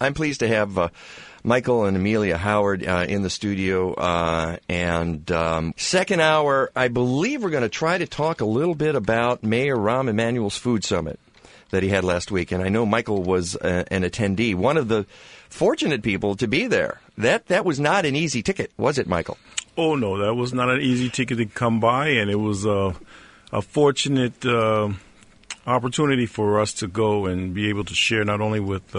I'm pleased to have uh, Michael and Amelia Howard uh, in the studio. Uh, and um, second hour, I believe we're going to try to talk a little bit about Mayor Rahm Emanuel's Food Summit that he had last week. And I know Michael was uh, an attendee, one of the fortunate people to be there. That that was not an easy ticket, was it, Michael? Oh no, that was not an easy ticket to come by, and it was a, a fortunate uh, opportunity for us to go and be able to share not only with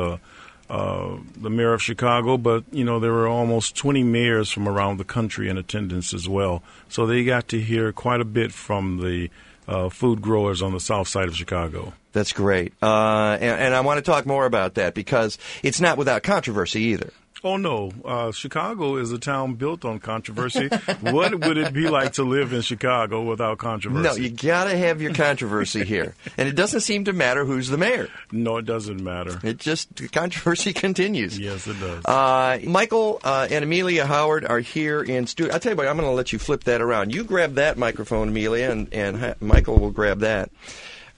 uh, the mayor of Chicago, but you know there were almost 20 mayors from around the country in attendance as well. So they got to hear quite a bit from the uh, food growers on the south side of Chicago. That's great, uh, and, and I want to talk more about that because it's not without controversy either. Oh no, uh, Chicago is a town built on controversy. what would it be like to live in Chicago without controversy? No, you got to have your controversy here, and it doesn't seem to matter who's the mayor. No, it doesn't matter. It just controversy continues. Yes, it does. Uh, Michael uh, and Amelia Howard are here in studio. I'll tell you what, I'm going to let you flip that around. You grab that microphone, Amelia, and and ha- Michael will grab that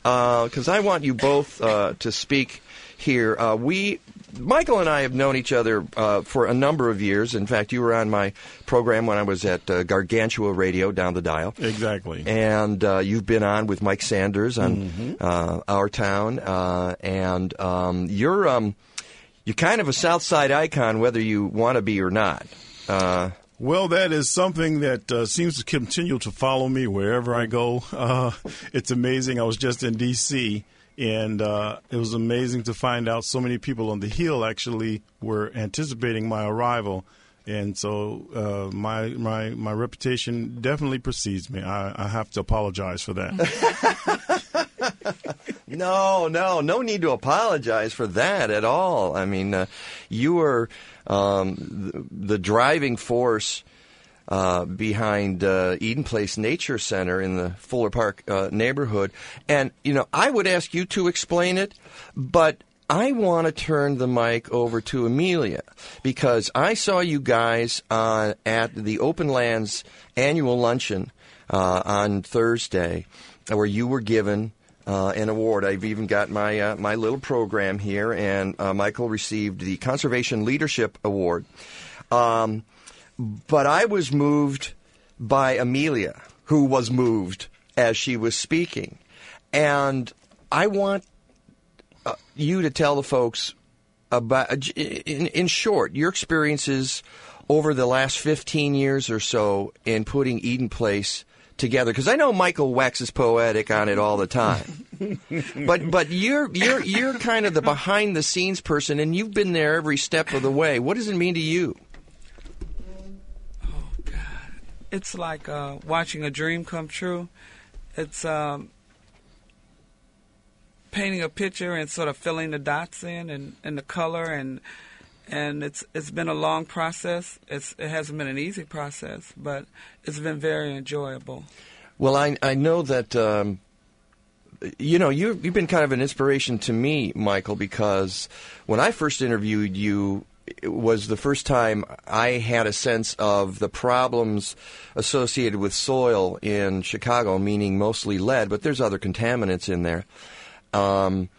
because I want you both uh, to speak here. Uh, we Michael and I have known each other uh, for a number of years. In fact, you were on my program when I was at uh, Gargantua Radio down the dial. Exactly. And uh, you've been on with Mike Sanders on mm-hmm. Our Town, uh, and um, you're um, you're kind of a South Side icon, whether you want to be or not. Uh, well, that is something that uh, seems to continue to follow me wherever I go. Uh, it's amazing. I was just in D.C and uh, it was amazing to find out so many people on the hill actually were anticipating my arrival. And so uh, my my my reputation definitely precedes me. I, I have to apologize for that. no, no, no need to apologize for that at all. I mean, uh, you were um, the, the driving force uh, behind uh, Eden Place Nature Center in the Fuller Park uh, neighborhood. And, you know, I would ask you to explain it, but I want to turn the mic over to Amelia because I saw you guys uh, at the Openlands annual luncheon uh, on Thursday where you were given uh, an award. I've even got my uh, my little program here, and uh, Michael received the Conservation Leadership Award. Um, but I was moved by Amelia, who was moved as she was speaking. And I want uh, you to tell the folks about, in, in short, your experiences over the last 15 years or so in putting Eden Place together because I know Michael waxes poetic on it all the time. but but you're you're you're kind of the behind the scenes person and you've been there every step of the way. What does it mean to you? It's like uh, watching a dream come true. It's um, painting a picture and sort of filling the dots in and, and the color and and it's it's been a long process. It's it hasn't been an easy process, but it's been very enjoyable. Well, I I know that. Um, you know, you, you've been kind of an inspiration to me, Michael, because when I first interviewed you, was the first time I had a sense of the problems associated with soil in Chicago, meaning mostly lead, but there's other contaminants in there. Um,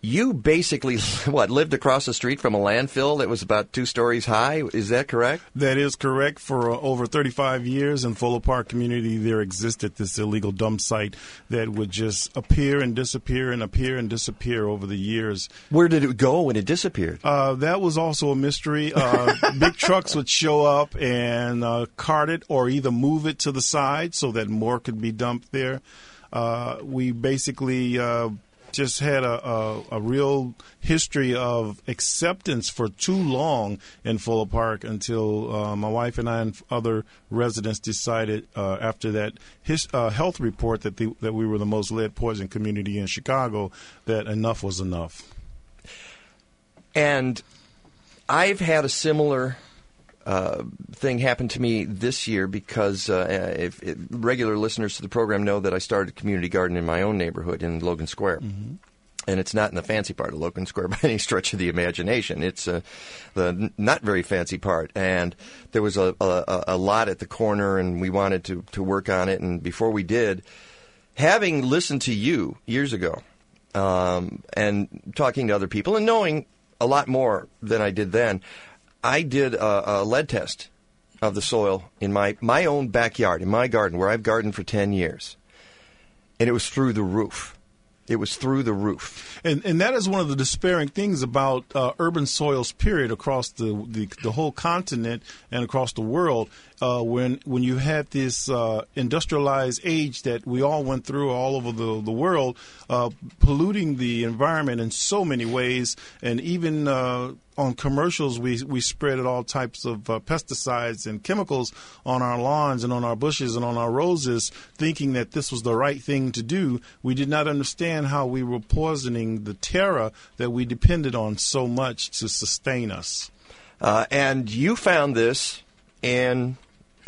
you basically what lived across the street from a landfill that was about two stories high. Is that correct? That is correct. For uh, over 35 years in Fuller Park community, there existed this illegal dump site that would just appear and disappear and appear and disappear over the years. Where did it go when it disappeared? Uh, that was also a mystery. Uh, big trucks would show up and uh, cart it or either move it to the side so that more could be dumped there. Uh, we basically uh, just had a, a, a, real history of acceptance for too long in Fuller Park until uh, my wife and I and other residents decided uh, after that his, uh, health report that the, that we were the most lead poison community in Chicago that enough was enough. And I've had a similar uh, thing happened to me this year because uh, if, if, regular listeners to the program know that I started a community garden in my own neighborhood in Logan Square. Mm-hmm. And it's not in the fancy part of Logan Square by any stretch of the imagination. It's uh, the not very fancy part. And there was a, a, a lot at the corner, and we wanted to, to work on it. And before we did, having listened to you years ago um, and talking to other people and knowing a lot more than I did then. I did a, a lead test of the soil in my, my own backyard, in my garden, where I've gardened for 10 years. And it was through the roof. It was through the roof. And and that is one of the despairing things about uh, urban soils. Period across the, the, the whole continent and across the world. Uh, when when you had this uh, industrialized age that we all went through all over the the world, uh, polluting the environment in so many ways, and even uh, on commercials, we we spread all types of uh, pesticides and chemicals on our lawns and on our bushes and on our roses, thinking that this was the right thing to do. We did not understand how we were poisoning the terra that we depended on so much to sustain us. Uh, and you found this in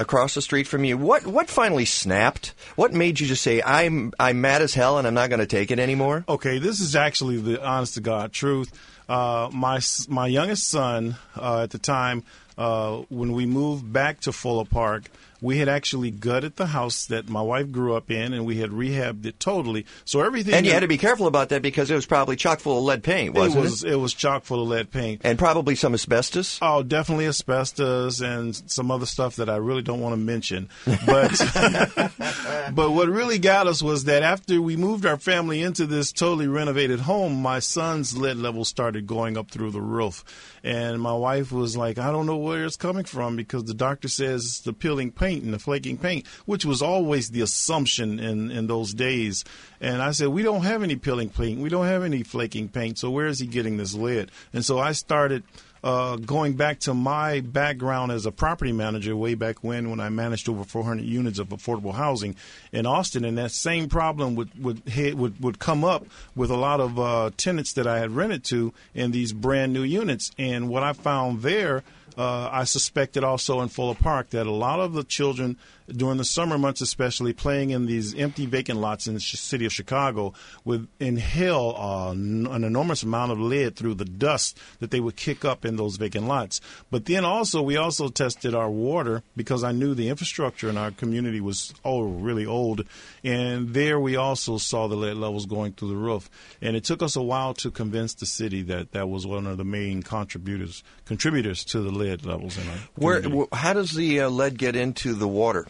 across the street from you. What what finally snapped? What made you just say I'm I'm mad as hell and I'm not going to take it anymore? Okay, this is actually the honest to God truth. Uh, my my youngest son uh, at the time, uh, when we moved back to Fuller Park, we had actually gutted the house that my wife grew up in, and we had rehabbed it totally. So everything. And you had to be careful about that because it was probably chock full of lead paint, wasn't it? Was, it? it was chock full of lead paint, and probably some asbestos. Oh, definitely asbestos and some other stuff that I really don't want to mention. But but what really got us was that after we moved our family into this totally renovated home, my son's lead level started going up through the roof, and my wife was like, "I don't know where it's coming from because the doctor says the peeling paint." Paint and the flaking paint, which was always the assumption in, in those days. And I said, we don't have any peeling paint. We don't have any flaking paint. So where is he getting this lead? And so I started uh, going back to my background as a property manager way back when, when I managed over 400 units of affordable housing in Austin, and that same problem would would would, would come up with a lot of uh, tenants that I had rented to in these brand new units. And what I found there uh, I suspected also in Fuller Park that a lot of the children during the summer months, especially playing in these empty vacant lots in the city of Chicago, would inhale uh, an enormous amount of lead through the dust that they would kick up in those vacant lots. But then also, we also tested our water because I knew the infrastructure in our community was oh really old, and there we also saw the lead levels going through the roof. And it took us a while to convince the city that that was one of the main contributors contributors to the lead levels in our. Where, how does the uh, lead get into the water?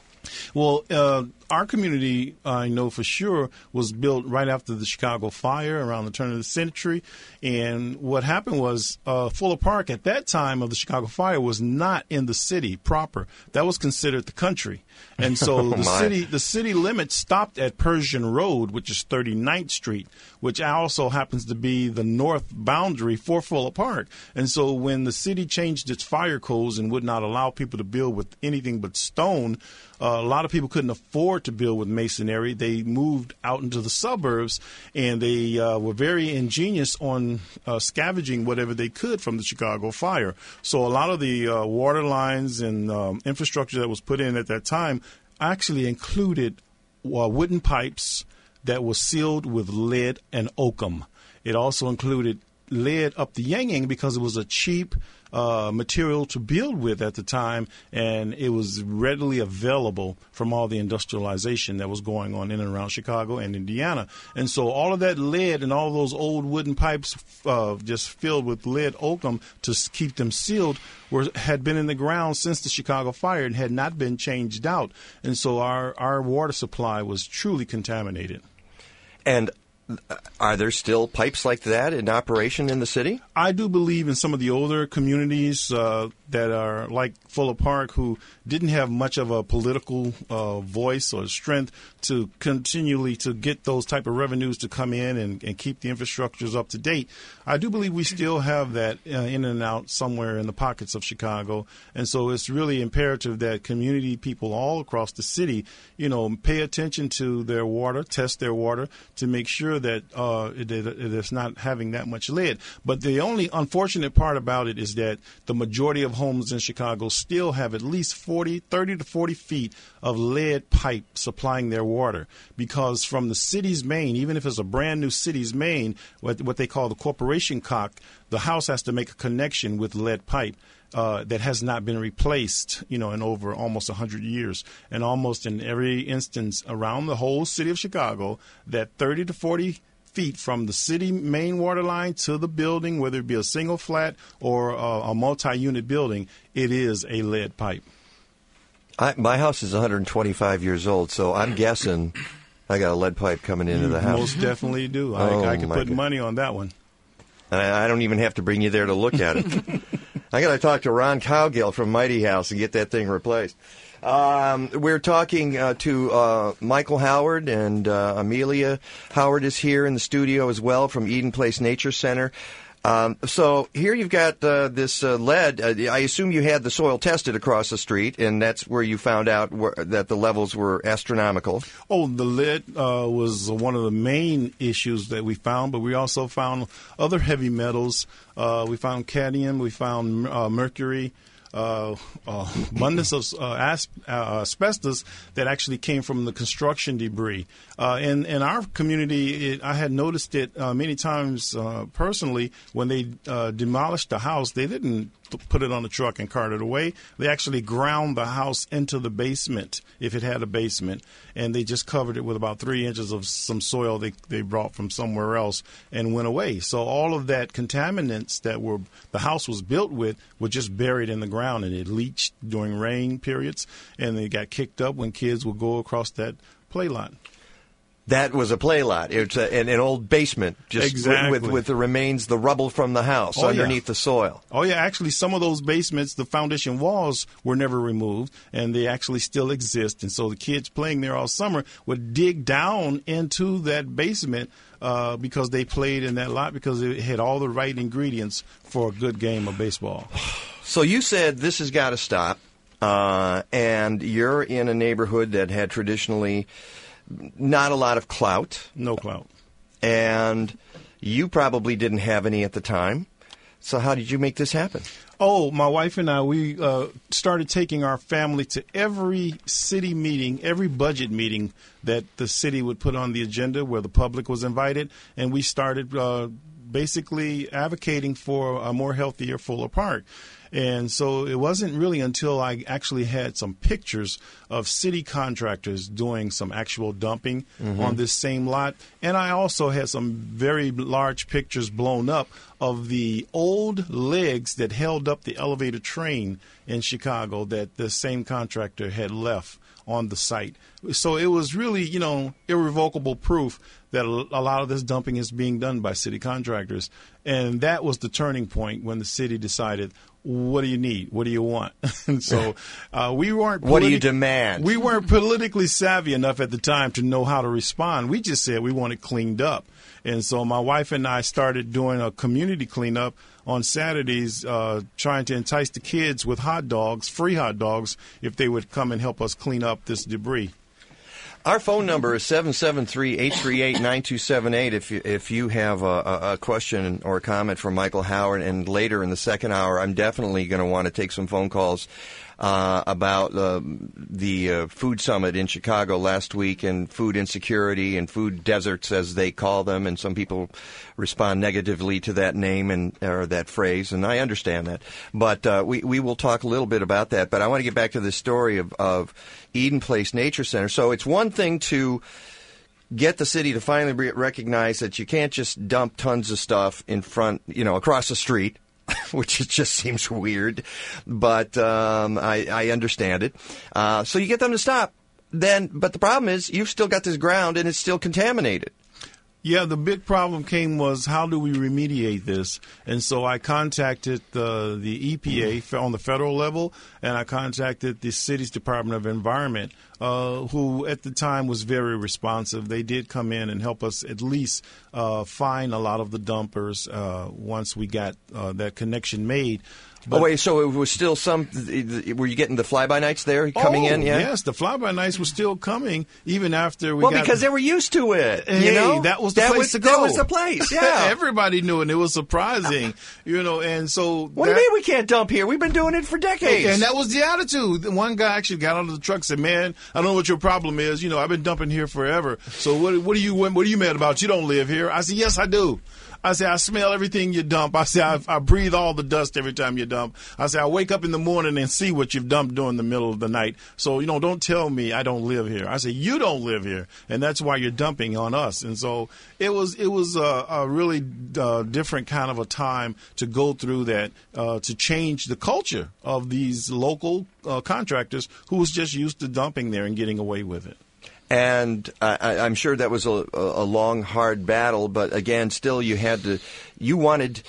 Well, uh, our community, I know for sure, was built right after the Chicago fire around the turn of the century. And what happened was uh, Fuller Park at that time of the Chicago fire was not in the city proper. That was considered the country. And so oh, the city the city limit stopped at Pershing Road, which is 39th Street, which also happens to be the north boundary for Fuller Park. And so when the city changed its fire codes and would not allow people to build with anything but stone, uh, a lot of people couldn't afford to build with masonry. They moved out into the suburbs and they uh, were very ingenious on uh, scavenging whatever they could from the Chicago fire. So a lot of the uh, water lines and um, infrastructure that was put in at that time actually included uh, wooden pipes that were sealed with lead and oakum. It also included lead up the Yang because it was a cheap uh, material to build with at the time, and it was readily available from all the industrialization that was going on in and around Chicago and Indiana. And so all of that lead and all those old wooden pipes uh, just filled with lead oakum to keep them sealed were had been in the ground since the Chicago fire and had not been changed out. And so our, our water supply was truly contaminated. And are there still pipes like that in operation in the city? I do believe in some of the older communities uh, that are like Fuller Park who didn't have much of a political uh, voice or strength to continually to get those type of revenues to come in and, and keep the infrastructures up to date. I do believe we still have that uh, in and out somewhere in the pockets of Chicago, and so it's really imperative that community people all across the city, you know, pay attention to their water, test their water to make sure that uh, it, it is not having that much lead. But the only unfortunate part about it is that the majority of homes in Chicago still have at least 40, 30 to 40 feet of lead pipe supplying their water because from the city's main, even if it's a brand new city's main, what, what they call the corporation cock, the house has to make a connection with lead pipe. Uh, that has not been replaced, you know, in over almost 100 years. And almost in every instance around the whole city of Chicago, that 30 to 40 feet from the city main water line to the building, whether it be a single flat or a, a multi-unit building, it is a lead pipe. I, my house is 125 years old, so I'm guessing I got a lead pipe coming into the house. Most definitely do. Oh, I, I can put God. money on that one. And I, I don't even have to bring you there to look at it. I got to talk to Ron Cowgill from Mighty House and get that thing replaced. Um, we're talking uh, to uh, Michael Howard and uh, Amelia Howard is here in the studio as well from Eden Place Nature Center. Um, so here you've got uh, this uh, lead. Uh, I assume you had the soil tested across the street, and that's where you found out that the levels were astronomical. Oh, the lead uh, was one of the main issues that we found, but we also found other heavy metals. Uh, we found cadmium, we found uh, mercury, uh, uh, abundance of uh, as- uh, asbestos that actually came from the construction debris. Uh, in in our community, it, I had noticed it many times uh, personally when they uh, demolished the house. They didn't put it on the truck and cart it away. They actually ground the house into the basement if it had a basement, and they just covered it with about three inches of some soil they they brought from somewhere else and went away. So all of that contaminants that were the house was built with were just buried in the ground, and it leached during rain periods, and they got kicked up when kids would go across that play lot. That was a play lot. It's a, an, an old basement, just with- Exactly. with, with the remains, the rubble from the house Oh, yeah. underneath the soil. Oh yeah, actually, some of those basements, the foundation walls were never removed, and they actually still exist. And so the kids playing there all summer would dig down into that basement uh, because they played in that lot because it had all the right ingredients for a good game of baseball. So you said this has got to stop, uh, and you're in a neighborhood that had traditionally not a lot of clout, No clout. and you probably didn't have any at the time. So how did you make this happen? Oh, my wife and I, we uh, started taking our family to every city meeting, every budget meeting that the city would put on the agenda where the public was invited. And we started uh, basically advocating for a more healthier Fuller Park. And so it wasn't really until I actually had some pictures of city contractors doing some actual dumping mm-hmm. on this same lot. And I also had some very large pictures blown up of the old legs that held up the elevator train in Chicago that the same contractor had left on the site. So it was really, you know, irrevocable proof that a lot of this dumping is being done by city contractors. And that was the turning point when the city decided, what do you need? What do you want? and so uh, we weren't. What do you demand? We weren't politically savvy enough at the time to know how to respond. We just said we want it cleaned up. And so my wife and I started doing a community cleanup on Saturdays, uh, trying to entice the kids with hot dogs, free hot dogs, if they would come and help us clean up this debris. Our phone number is 773-838-9278 if you, if you have a, a, question or a comment from Michael Howard. And later in the second hour, I'm definitely going to want to take some phone calls uh, about uh, the uh, food summit in Chicago last week and food insecurity and food deserts, as they call them. And some people respond negatively to that name and or that phrase, and I understand that. But uh, we we will talk a little bit about that. But I want to get back to the story of, of Eden Place Nature Center. So it's one thing to get the city to finally re- recognize that you can't just dump tons of stuff in front, you know, across the street, which it just seems weird, but um, I, I understand it. Uh, so you get them to stop. Then, but the problem is you've still got this ground and it's still contaminated. Yeah, the big problem came was how do we remediate this? And so I contacted the the EPA on the federal level, and I contacted the city's Department of Environment, uh, who at the time was very responsive. They did come in and help us at least uh, find a lot of the dumpers uh, once we got uh, that connection made. Oh wait, so it was still some? Were you getting the fly-by nights there coming Oh, in? Yeah. Yes, the fly-by nights were still coming even after we Well, got because they were used to it. Hey, you know, that was the that place was, to go. That was the place. Yeah. everybody knew, and it was surprising, you know. And so, what that- do you mean we can't dump here? We've been doing it for decades. And that was the attitude. One guy actually got out of the truck and said, "Man, I don't know what your problem is. You know, I've been dumping here forever. So what? What are you? What are you mad about? You don't live here." I said, "Yes, I do. I say I smell everything you dump. I say I, I breathe all the dust every time you dump. I say I wake up in the morning and see what you've dumped during the middle of the night. So you know, don't tell me I don't live here. I say you don't live here, and that's why you're dumping on us. And so it was it was a, a really uh, different kind of a time to go through that uh, to change the culture of these local uh, contractors who was just used to dumping there and getting away with it. And I, I'm sure that was a, a long, hard battle, but again, still, you had to, you wanted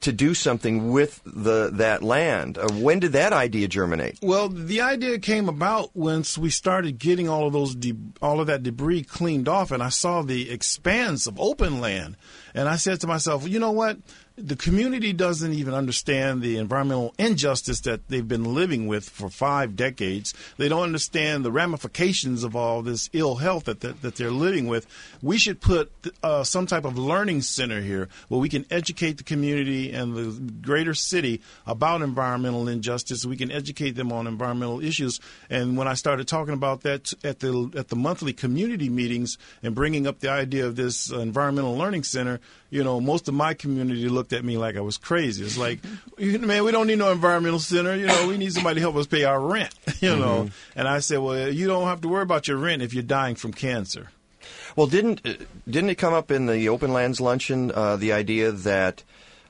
to do something with the that land. Uh, when did that idea germinate? Well, the idea came about once we started getting all of those de- all of that debris cleaned off, and I saw the expanse of open land, and I said to myself, you know what? The community doesn't even understand the environmental injustice that they've been living with for five decades. They don't understand the ramifications of all this ill health that, that, that they're living with. We should put uh, some type of learning center here where we can educate the community and the greater city about environmental injustice. We can educate them on environmental issues. And when I started talking about that at the at the monthly community meetings and bringing up the idea of this environmental learning center, you know, most of my community looked at me like I was crazy. It's like, man, we don't need no environmental center. You know, we need somebody to help us pay our rent. You know, mm-hmm. and I said, well, you don't have to worry about your rent if you're dying from cancer. Well, didn't didn't it come up in the Open Lands luncheon uh, the idea that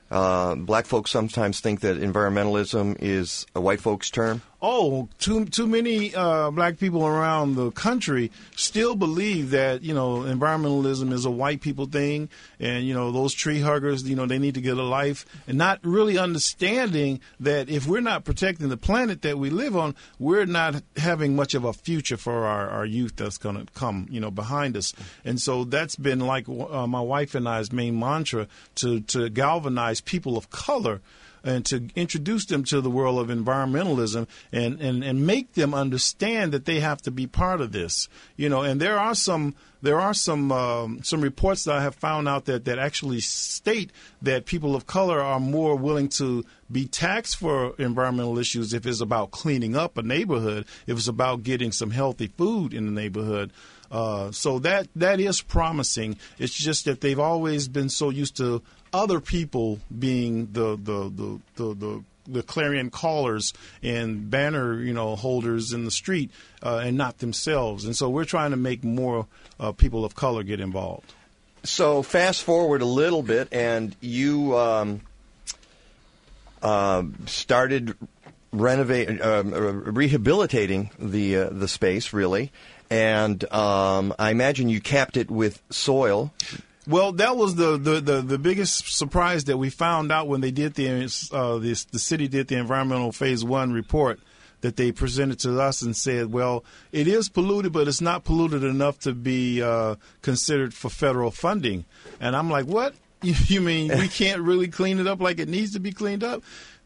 uh, black folks sometimes think that environmentalism is a white folks term? Oh, too too many uh, black people around the country still believe that you know environmentalism is a white people thing, and you know those tree huggers, you know, they need to get a life, and not really understanding that if we're not protecting the planet that we live on, we're not having much of a future for our, our youth that's going to come, you know, behind us, and so that's been like uh, my wife and I's main mantra to to galvanize people of color and to introduce them to the world of environmentalism and, and, and make them understand that they have to be part of this. You know, and there are some there are some um, some reports that I have found out that, that actually state that people of color are more willing to be taxed for environmental issues if it's about cleaning up a neighborhood, if it's about getting some healthy food in the neighborhood. Uh, so that that is promising. It's just that they've always been so used to other people being the the the the, the the clarion callers and banner, you know, holders in the street, uh, and not themselves. And so we're trying to make more uh, people of color get involved. So fast forward a little bit, and you um, uh, started renovating, uh, rehabilitating the uh, the space, really. And um, I imagine you capped it with soil. Well, that was the, the, the, the, biggest surprise that we found out when they did the uh, this, the city did the environmental phase one report that they presented to us and said, well, it is polluted, but it's not polluted enough to be uh, considered for federal funding. And I'm like, what? You mean we can't really clean it up like it needs to be cleaned up?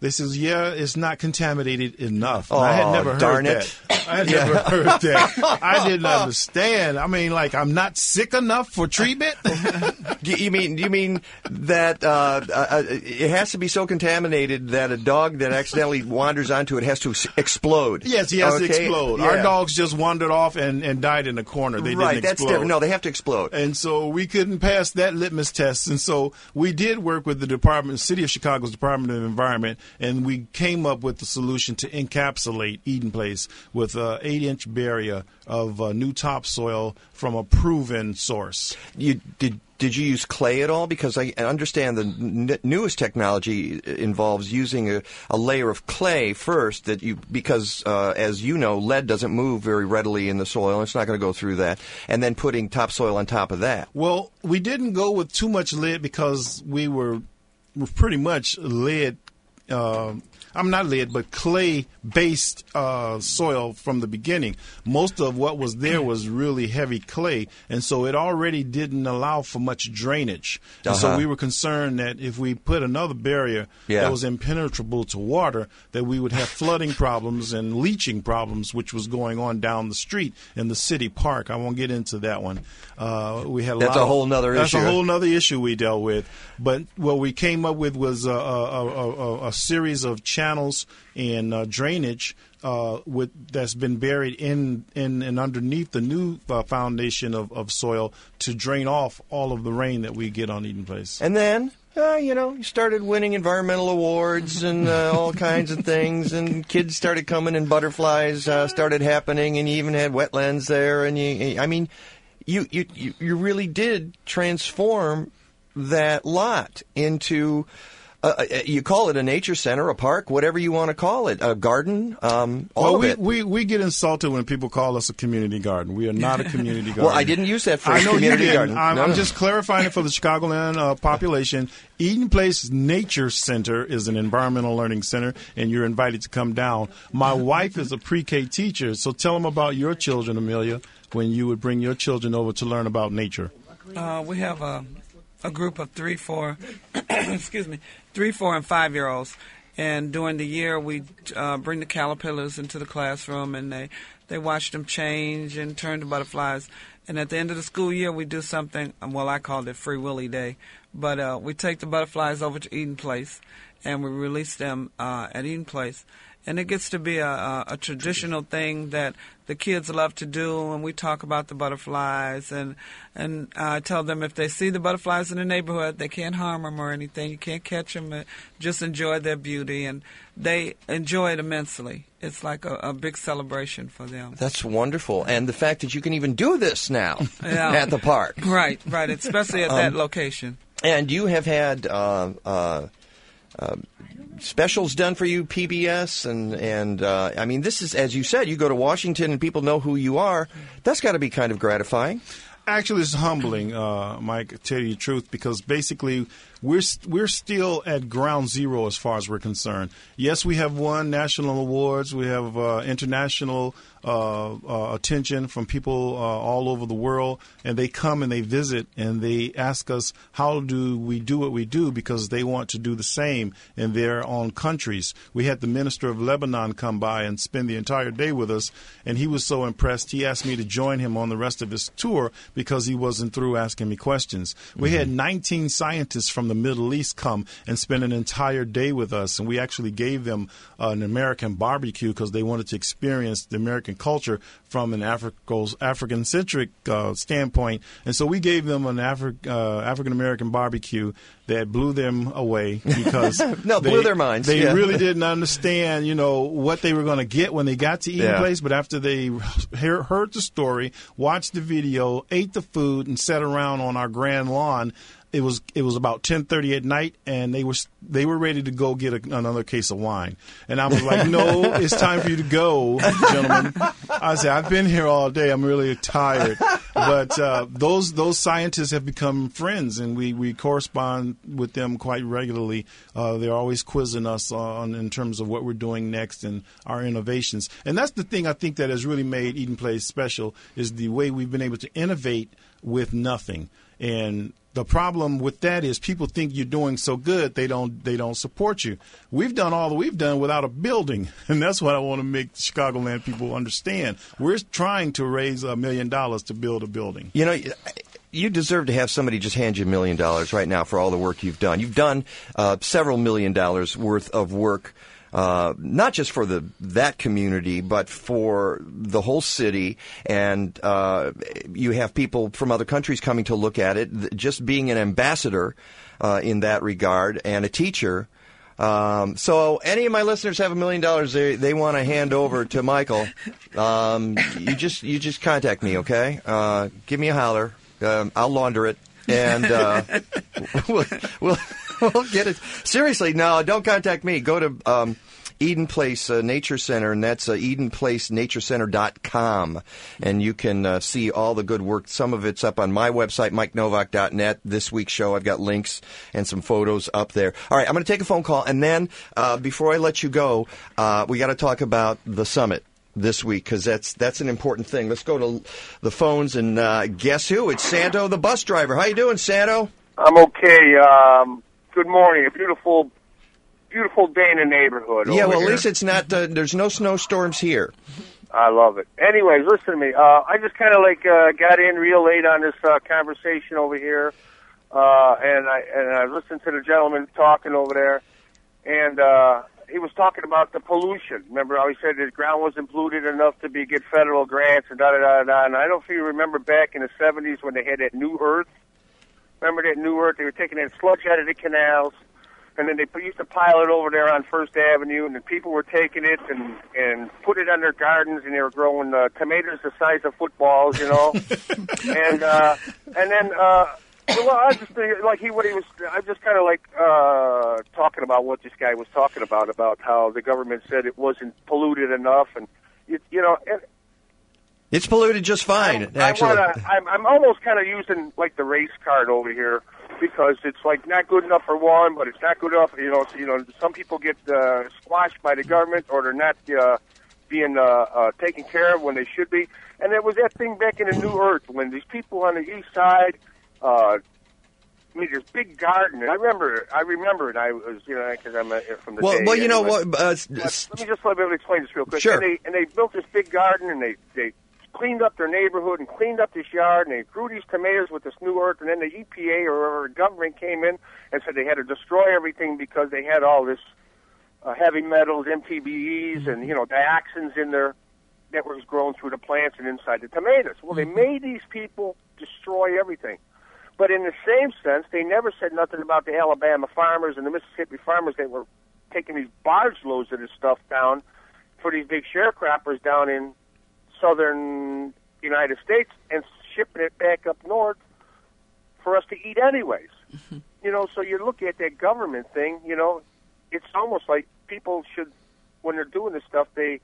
They says, yeah, it's not contaminated enough. Oh, I had never heard that. I had yeah. never heard that. I didn't understand. I mean, like, I'm not sick enough for treatment. you mean? Do you mean that uh, uh, it has to be so contaminated that a dog that accidentally wanders onto it has to explode? Yes, he has okay? to explode. Yeah. Our dogs just wandered off and, and died in the corner. They right, didn't explode. different. No, they have to explode. And so we couldn't pass that litmus test. And so we did work with the department, City of Chicago's Department of Environment, and we came up with the solution to encapsulate Eden Place with an eight-inch barrier of uh, new topsoil from a proven source. You did. Did you use clay at all? Because I understand the n- newest technology involves using a, a, layer of clay first. That you because uh, as you know, lead doesn't move very readily in the soil. It's not going to go through that, and then putting topsoil on top of that. Well, we didn't go with too much lead because we were pretty much lead uh, I'm not lead, but clay based uh, soil from the beginning. Most of what was there was really heavy clay, and so it already didn't allow for much drainage. And uh-huh. so we were concerned that if we put another barrier yeah. that was impenetrable to water, that we would have flooding problems and leaching problems, which was going on down the street in the city park. I won't get into that one. Uh, we had a that's a whole other issue. That's a whole other issue we dealt with. But what we came up with was a, a, a, a series of channels and uh, drainage uh, with that's been buried in, in and underneath the new uh, foundation of, of soil to drain off all of the rain that we get on Eden Place. And then, uh, you know, you started winning environmental awards and uh, all kinds of things, and kids started coming, and butterflies uh, started happening, and you even had wetlands there, and you, I mean, you you you you really did transform that lot into. Uh, uh, you call it a nature center, a park, whatever you want to call it, a garden, um, all well, of we, it. we we get insulted when people call us a community garden. We are not a community garden. well, I didn't use that phrase. I know community you didn't. garden. I'm, No, I'm no. just clarifying it for the Chicagoland uh, population. Eden Place Nature Center is an environmental learning center, and you're invited to come down. My wife is a pre-K teacher, so tell them about your children, Amelia, when you would bring your children over to learn about nature. Uh, we have a, a group of three, four, excuse me, three, four, and five year olds. And during the year, we uh, bring the caterpillars into the classroom, and they they watch them change and turn to butterflies. And at the end of the school year, we do something. um, Well, I called it Free Willy Day, but uh, we take the butterflies over to Eden Place, and we release them uh, at Eden Place. And it gets to be a, a, a traditional thing that the kids love to do, and we talk about the butterflies, and and I tell them if they see the butterflies in the neighborhood, they can't harm them or anything. You can't catch them. Just enjoy their beauty, and they enjoy it immensely. It's like a, a big celebration for them. That's wonderful, and the fact that you can even do this now Yeah. at the park. Right, right. Especially at that location. And you have had uh, uh, uh, specials done for you, PBS, and and uh, I mean, this is as you said, you go to Washington and people know who you are. That's got to be kind of gratifying. Actually, it's humbling, uh, Mike. To tell you the truth, because basically we're we're still at ground zero as far as we're concerned. Yes, we have won national awards. We have uh, international uh, uh, attention from people uh, all over the world, and they come and they visit and they ask us how do we do what we do because they want to do the same in their own countries. We had the minister of Lebanon come by and spend the entire day with us, and he was so impressed. He asked me to join him on the rest of his tour because he wasn't through asking me questions. We had 19 scientists from the Middle East come and spend an entire day with us, and we actually gave them uh, an American barbecue because they wanted to experience the American culture from an African centric uh, standpoint. And so we gave them an Afri- uh, African American barbecue that blew them away because No, blew their minds, They yeah. really didn't understand, you know, what they were going to get when they got to Eden Yeah. Place. But after they hear, heard the story, watched the video, ate the food, and sat around on our grand lawn, it was it was about ten thirty at night, and they were they were ready to go get a, another case of wine. And I was like, "No, it's time for you to go, gentlemen." I said, "I've been here all day. I'm really tired." But uh, those those scientists have become friends, and we, we correspond with them quite regularly. Uh, they're always quizzing us on in terms of what we're doing next and our innovations. And that's the thing I think that has really made Eden Place special is the way we've been able to innovate with nothing. And the problem with that is people think you're doing so good they don't they don't support you. We've done all that we've done without a building, and that's what I want to make Chicagoland people understand. We're trying to raise a million dollars to build a building. You know, you deserve to have somebody just hand you a million dollars right now for all the work you've done. You've done uh, several million dollars worth of work. Uh, not just for the that community, but for the whole city, and uh, you have people from other countries coming to look at it. Just being an ambassador uh, in that regard, and a teacher. Um, so, any of my listeners have a million dollars they they want to hand over to Michael. Um, you just you just contact me, okay? Uh, give me a holler. Um, I'll launder it, and uh, we'll, we'll we'll get it. Seriously, no, don't contact me. Go to um, Eden Place uh, Nature Center, and that's uh, EdenPlaceNatureCenter.com, and you can uh, see all the good work. Some of it's up on my website, MikeNovak.net. This week's show, I've got links and some photos up there. All right, I'm going to take a phone call, and then uh, before I let you go, uh, we got to talk about the summit this week because that's that's an important thing. Let's go to the phones and uh, guess who? It's Santo, the bus driver. How you doing, Santo? I'm okay. Um, good morning. A beautiful, beautiful day in the neighborhood. yeah, well, at least it's not. Uh, there's no snowstorms here. I love it. Anyways, listen to me. Uh, I just kind of like uh, got in real late on this uh, conversation over here, uh, and I and I listened to the gentleman talking over there, and uh, he was talking about the pollution. Remember how he said the ground wasn't polluted enough to be get federal grants and da da da da. And I don't know if you remember back in the '70s when they had that Nu-Earth. Remember that Nu-Earth? They were taking that sludge out of the canals, and then they used to pile it over there on First Avenue, and the people were taking it and and put it on their gardens, and they were growing uh, tomatoes the size of footballs, you know. and uh, and then uh, well, I just think, like he what he was. I just kind of like uh, talking about what this guy was talking about about how the government said it wasn't polluted enough, and you, you know. And, It's polluted just fine, I'm, actually. I wanna, I'm, I'm almost kind of using like the race card over here because it's like not good enough for one, but it's not good enough. You know, so, you know, some people get uh, squashed by the government, or they're not uh, being uh, uh, taken care of when they should be. And there was that thing back in the Nu-Earth when these people on the east side. Uh, I mean, this big garden. I remember. I remember it. I was, you know, because I'm uh, from the well, well, you know what? Uh, s- let me just let me explain this real quick. Sure. And they and they built this big garden and they they cleaned up their neighborhood and cleaned up this yard and they grew these tomatoes with this Nu-Earth and then the EPA or whatever government came in and said they had to destroy everything because they had all this uh, heavy metals, MTBEs, and you know dioxins in there that was grown through the plants and inside the tomatoes. Well, they made these people destroy everything. But in the same sense, they never said nothing about the Alabama farmers and the Mississippi farmers that were taking these barge loads of this stuff down for these big sharecroppers down in southern United States and shipping it back up north for us to eat anyways. Mm-hmm. You know, so you look at that government thing, you know, it's almost like people should, when they're doing this stuff, they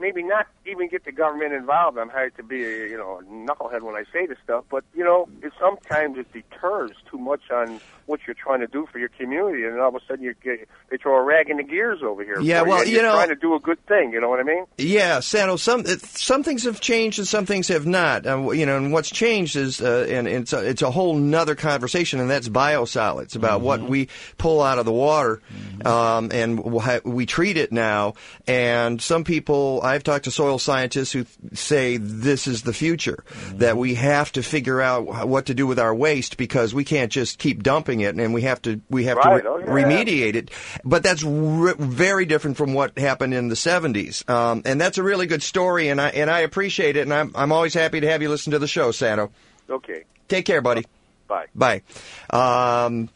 maybe not even get the government involved. I'm hard to be, a, you know, a knucklehead when I say this stuff, but you know, it sometimes it deters too much on what you're trying to do for your community, and all of a sudden you get they throw a rag in the gears over here. Yeah, for you, well, you you're know- trying to do a good thing. You know what I mean? Yeah, Sano. Some some things have changed and some things have not. Uh, you know, and what's changed is, uh, and, and it's a, it's a whole nother conversation, and that's biosolids about what we pull out of the water, um, and wh- we treat it now. And some people, I've talked to soil scientists who say this is the future, that we have to figure out what to do with our waste because we can't just keep dumping it, and we have to we have Right, to oh, yeah. remediate it. But that's r- very different from what happened in the 70s. Um, and that's a really good story, and I, and I appreciate it. And I'm, I'm always happy to have you listen to the show, Sano. Okay, Take care, buddy. bye. Bye. Um,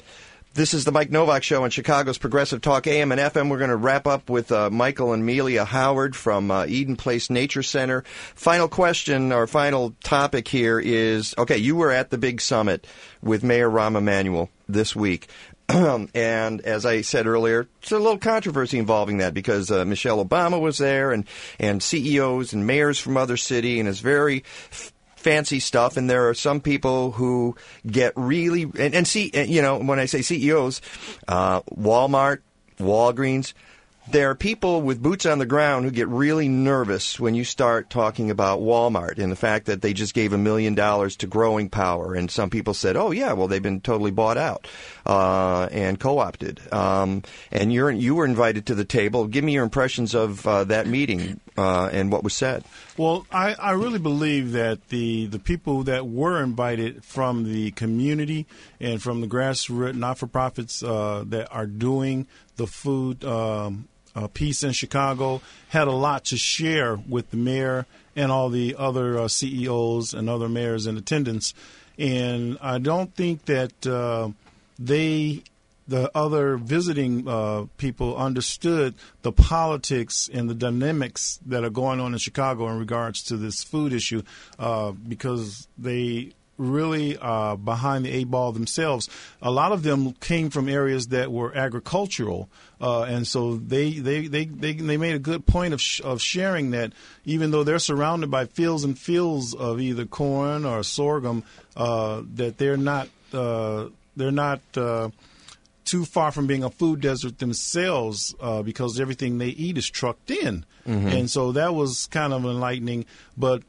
this is the Mike Novak Show on Chicago's Progressive Talk AM and FM. We're going to wrap up with uh, Michael and Amelia Howard from uh, Eden Place Nature Center. Final question or final topic here is okay, you were at the big summit with Mayor Rahm Emanuel this week. and as I said earlier, it's a little controversy involving that because uh, Michelle Obama was there and, and CEOs and mayors from other city, and it's very f- fancy stuff. And there are some people who get really and, and see, you know, when I say CEOs, uh, Walmart, Walgreens. There are people with boots on the ground who get really nervous when you start talking about Walmart and the fact that they just gave a million dollars to Growing Power, and some people said, "Oh yeah, well they've been totally bought out uh, and co-opted." Um, and you're you were invited to the table. Give me your impressions of uh, that meeting uh, and what was said. Well, I, I really believe that the, the people that were invited from the community and from the grassroots not for profits uh, that are doing the food um, uh, piece in Chicago had a lot to share with the mayor and all the other uh, CEOs and other mayors in attendance. And I don't think that they the other visiting uh, people understood the politics and the dynamics that are going on in Chicago in regards to this food issue uh, because they really are behind the eight ball themselves. A lot of them came from areas that were agricultural, uh, and so they, they, they, they, they made a good point of, sh- of sharing that even though they're surrounded by fields and fields of either corn or sorghum, uh, that they're not uh, they're not uh, too far from being a food desert themselves uh, because everything they eat is trucked in. And so that was kind of enlightening. But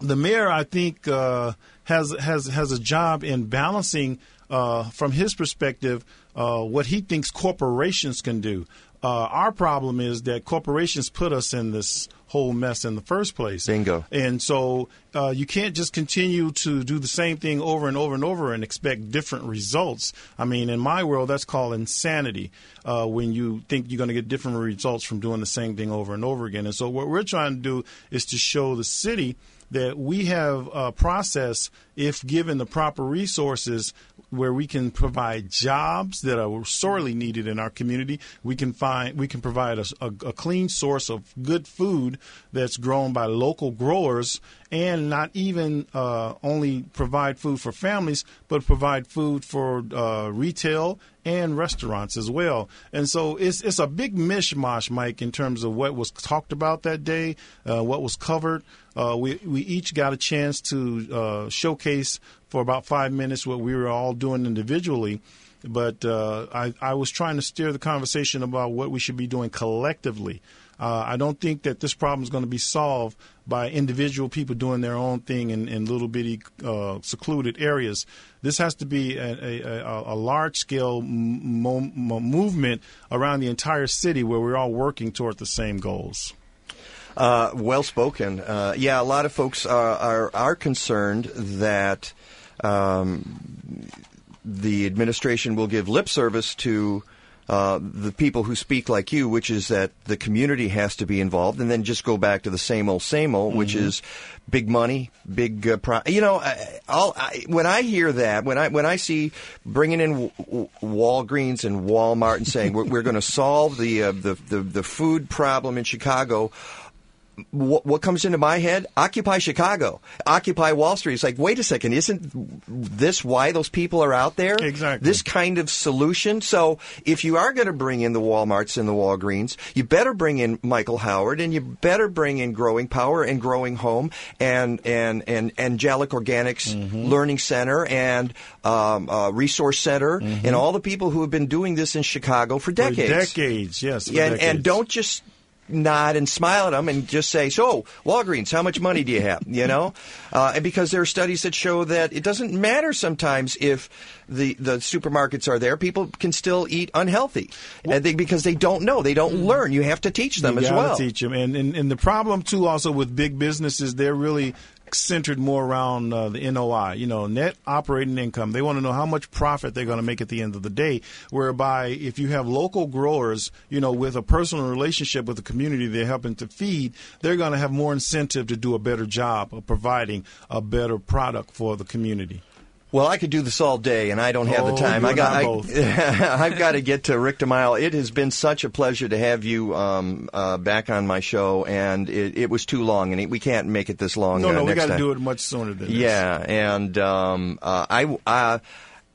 the mayor, I think, uh, has has has a job in balancing, uh, from his perspective, uh, what he thinks corporations can do. Uh, our problem is that corporations put us in this whole mess in the first place. Bingo. And so uh, you can't just continue to do the same thing over and over and over and expect different results. I mean, in my world, that's called insanity uh, when you think you're going to get different results from doing the same thing over and over again. And so what we're trying to do is to show the city that we have a process, if given the proper resources, where we can provide jobs that are sorely needed in our community. We can find we can provide a, a, a clean source of good food that's grown by local growers, and not even uh, only provide food for families, but provide food for uh, retail and restaurants as well. And so it's it's a big mishmash, Mike, in terms of what was talked about that day, uh, what was covered. Uh, we we each got a chance to uh, showcase for about five minutes what we were all doing individually. But uh, I, I was trying to steer the conversation about what we should be doing collectively. Uh, I don't think that this problem is going to be solved by individual people doing their own thing in, in little bitty uh, secluded areas. This has to be a, a, a large scale mo- mo- movement around the entire city where we're all working toward the same goals. Uh, well spoken. Uh, yeah, a lot of folks are, are, are concerned that um, the administration will give lip service to uh, the people who speak like you, which is that the community has to be involved, and then just go back to the same old, same old, mm-hmm. which is big money, big. Uh, pro- you know, I, I, when I hear that, when I when I see bringing in w- w- Walgreens and Walmart and saying we're, we're going to solve the, uh, the the the food problem in Chicago what, what, comes into my head? Occupy Chicago, Occupy Wall Street. It's like, wait a second, isn't this why those people are out there? Exactly. This kind of solution. So if you are going to bring in the Walmarts and the Walgreens, you better bring in Michael Howard, and you better bring in Growing Power and Growing Home and and and Angelic Organics mm-hmm. Learning Center and um, uh, Resource Center mm-hmm. and all the people who have been doing this in Chicago for decades. For decades, yes. And, and don't just nod and smile at them and just say, "So, Walgreens, how much money do you have?" You know, uh, and because there are studies that show that it doesn't matter sometimes if the the supermarkets are there, people can still eat unhealthy, well, they, because they don't know, they don't mm. learn. You have to teach them as well. Teach them, and, and and the problem too, also with big businesses, they're really centered more around uh, the NOI, you know, net operating income. They want to know how much profit they're going to make at the end of the day. Whereby, if you have local growers, you know, with a personal relationship with the community they're helping to feed, they're going to have more incentive to do a better job of providing a better product for the community. Well, I could do this all day, and I don't have oh, the time. I got. Both. I, have got to get to Rick DeMille. It has been such a pleasure to have you um, uh, back on my show, and it, it, was too long, and we can't make it this long. No, uh, no, we got to do it much sooner than yeah, this. Yeah, and um, uh, I.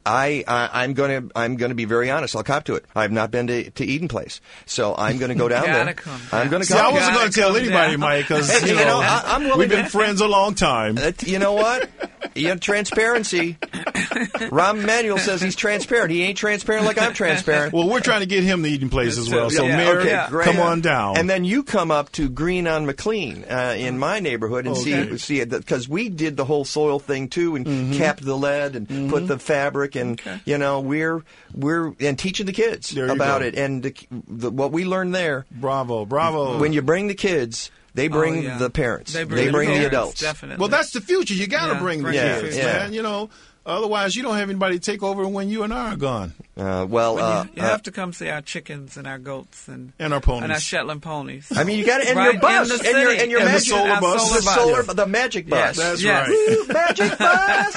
I, I am going to I'm going to be very honest. I'll cop to it. I've not been to, to Eden Place, so I'm going to go down there. Come I'm going to See, I wasn't going to tell anybody, down. Mike, because you, you, know, I, am we've been friends a long time. Uh, you know what? You know, transparency. Rahm Emanuel says he's transparent. He ain't transparent like I'm transparent. Well, we're trying to get him the Eden Place as well. So, yeah, Mayor, okay, come on down. And then you come up to Green on McLean uh, in my neighborhood and okay. see see it because we did the whole soil thing too and mm-hmm. capped the lead and mm-hmm. put the fabric and okay. you know we're we're and teaching the kids about go. it and the, the, what we learned there. Bravo, bravo. When you bring the kids they bring oh, yeah. the parents. They bring, they bring the, the, parents, adults. Definitely. Well, that's the future. You got to yeah, bring the yeah, kids, yeah. man. You know, otherwise you don't have anybody to take over when you and I are gone. Uh, well, uh, you, you have to come see our chickens and our goats and and our ponies and our Shetland ponies. I mean, you got to and right your bus and your and your and magic the solar bus, solar the bus. solar, the magic bus. Yes. That's yes. right. Ooh, magic bus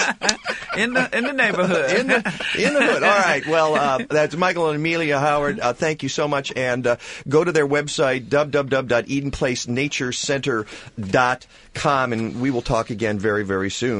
in the in the neighborhood. in the in the hood. All right. Well, uh, that's Michael and Amelia Howard. Uh, thank you so much, and uh, go to their website www.edenplacenaturecenter.com, and we will talk again very very soon.